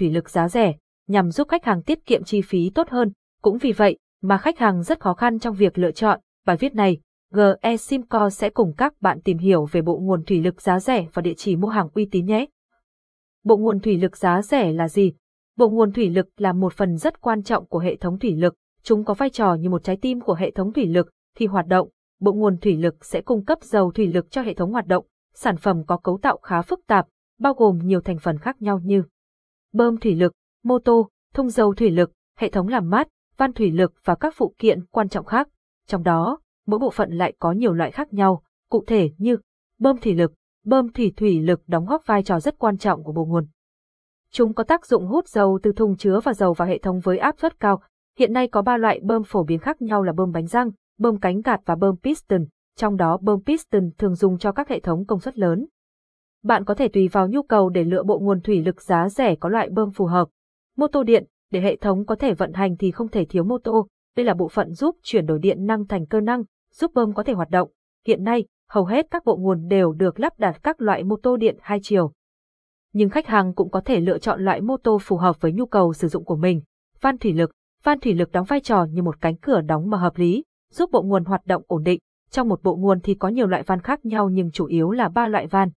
thủy lực giá rẻ, nhằm giúp khách hàng tiết kiệm chi phí tốt hơn. Cũng vì vậy mà khách hàng rất khó khăn trong việc lựa chọn. Bài viết này, GE Simco sẽ cùng các bạn tìm hiểu về bộ nguồn thủy lực giá rẻ và địa chỉ mua hàng uy tín nhé. Bộ nguồn thủy lực giá rẻ là gì? Bộ nguồn thủy lực là một phần rất quan trọng của hệ thống thủy lực, chúng có vai trò như một trái tim của hệ thống thủy lực, khi hoạt động, bộ nguồn thủy lực sẽ cung cấp dầu thủy lực cho hệ thống hoạt động. Sản phẩm có cấu tạo khá phức tạp, bao gồm nhiều thành phần khác nhau như bơm thủy lực, mô tô, thông dầu thủy lực, hệ thống làm mát, van thủy lực và các phụ kiện quan trọng khác. Trong đó, mỗi bộ phận lại có nhiều loại khác nhau, cụ thể như bơm thủy lực, bơm thủy thủy lực đóng góp vai trò rất quan trọng của bộ nguồn. Chúng có tác dụng hút dầu từ thùng chứa và dầu vào hệ thống với áp suất cao. Hiện nay có ba loại bơm phổ biến khác nhau là bơm bánh răng, bơm cánh gạt và bơm piston, trong đó bơm piston thường dùng cho các hệ thống công suất lớn. Bạn có thể tùy vào nhu cầu để lựa bộ nguồn thủy lực giá rẻ có loại bơm phù hợp. Mô tô điện, để hệ thống có thể vận hành thì không thể thiếu mô tô, đây là bộ phận giúp chuyển đổi điện năng thành cơ năng, giúp bơm có thể hoạt động. Hiện nay, hầu hết các bộ nguồn đều được lắp đặt các loại mô tô điện hai chiều. Nhưng khách hàng cũng có thể lựa chọn loại mô tô phù hợp với nhu cầu sử dụng của mình. Van thủy lực, van thủy lực đóng vai trò như một cánh cửa đóng mà hợp lý, giúp bộ nguồn hoạt động ổn định. Trong một bộ nguồn thì có nhiều loại van khác nhau nhưng chủ yếu là ba loại van.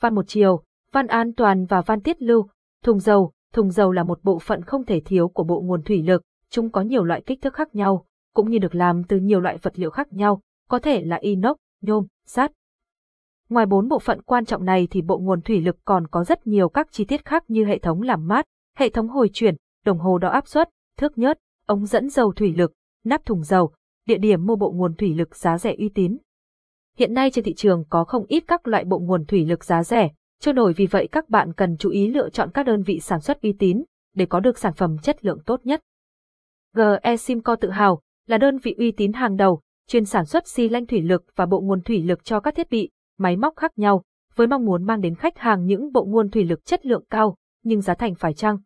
Van một chiều, van an toàn và van tiết lưu, thùng dầu, thùng dầu là một bộ phận không thể thiếu của bộ nguồn thủy lực, chúng có nhiều loại kích thước khác nhau, cũng như được làm từ nhiều loại vật liệu khác nhau, có thể là inox, nhôm, sắt. Ngoài bốn bộ phận quan trọng này thì bộ nguồn thủy lực còn có rất nhiều các chi tiết khác như hệ thống làm mát, hệ thống hồi chuyển, đồng hồ đo áp suất, thước nhớt, ống dẫn dầu thủy lực, nắp thùng dầu, địa điểm mua bộ nguồn thủy lực giá rẻ uy tín. Hiện nay trên thị trường có không ít các loại bộ nguồn thủy lực giá rẻ, trôi nổi vì vậy các bạn cần chú ý lựa chọn các đơn vị sản xuất uy tín để có được sản phẩm chất lượng tốt nhất. GE Simco tự hào là đơn vị uy tín hàng đầu, chuyên sản xuất xi lanh thủy lực và bộ nguồn thủy lực cho các thiết bị, máy móc khác nhau, với mong muốn mang đến khách hàng những bộ nguồn thủy lực chất lượng cao, nhưng giá thành phải chăng.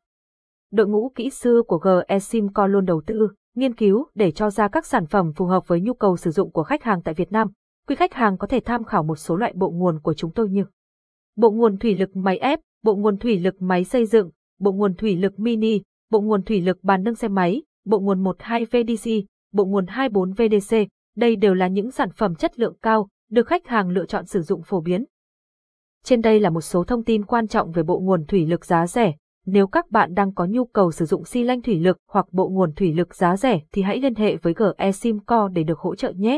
Đội ngũ kỹ sư của GE Simco luôn đầu tư, nghiên cứu để cho ra các sản phẩm phù hợp với nhu cầu sử dụng của khách hàng tại Việt Nam. Quý khách hàng có thể tham khảo một số loại bộ nguồn của chúng tôi như bộ nguồn thủy lực máy ép, bộ nguồn thủy lực máy xây dựng, bộ nguồn thủy lực mini, bộ nguồn thủy lực bàn nâng xe máy, bộ nguồn 12 VDC, bộ nguồn 24 VDC. Đây đều là những sản phẩm chất lượng cao, được khách hàng lựa chọn sử dụng phổ biến. Trên đây là một số thông tin quan trọng về bộ nguồn thủy lực giá rẻ. Nếu các bạn đang có nhu cầu sử dụng xi lanh thủy lực hoặc bộ nguồn thủy lực giá rẻ thì hãy liên hệ với GE Simco để được hỗ trợ nhé.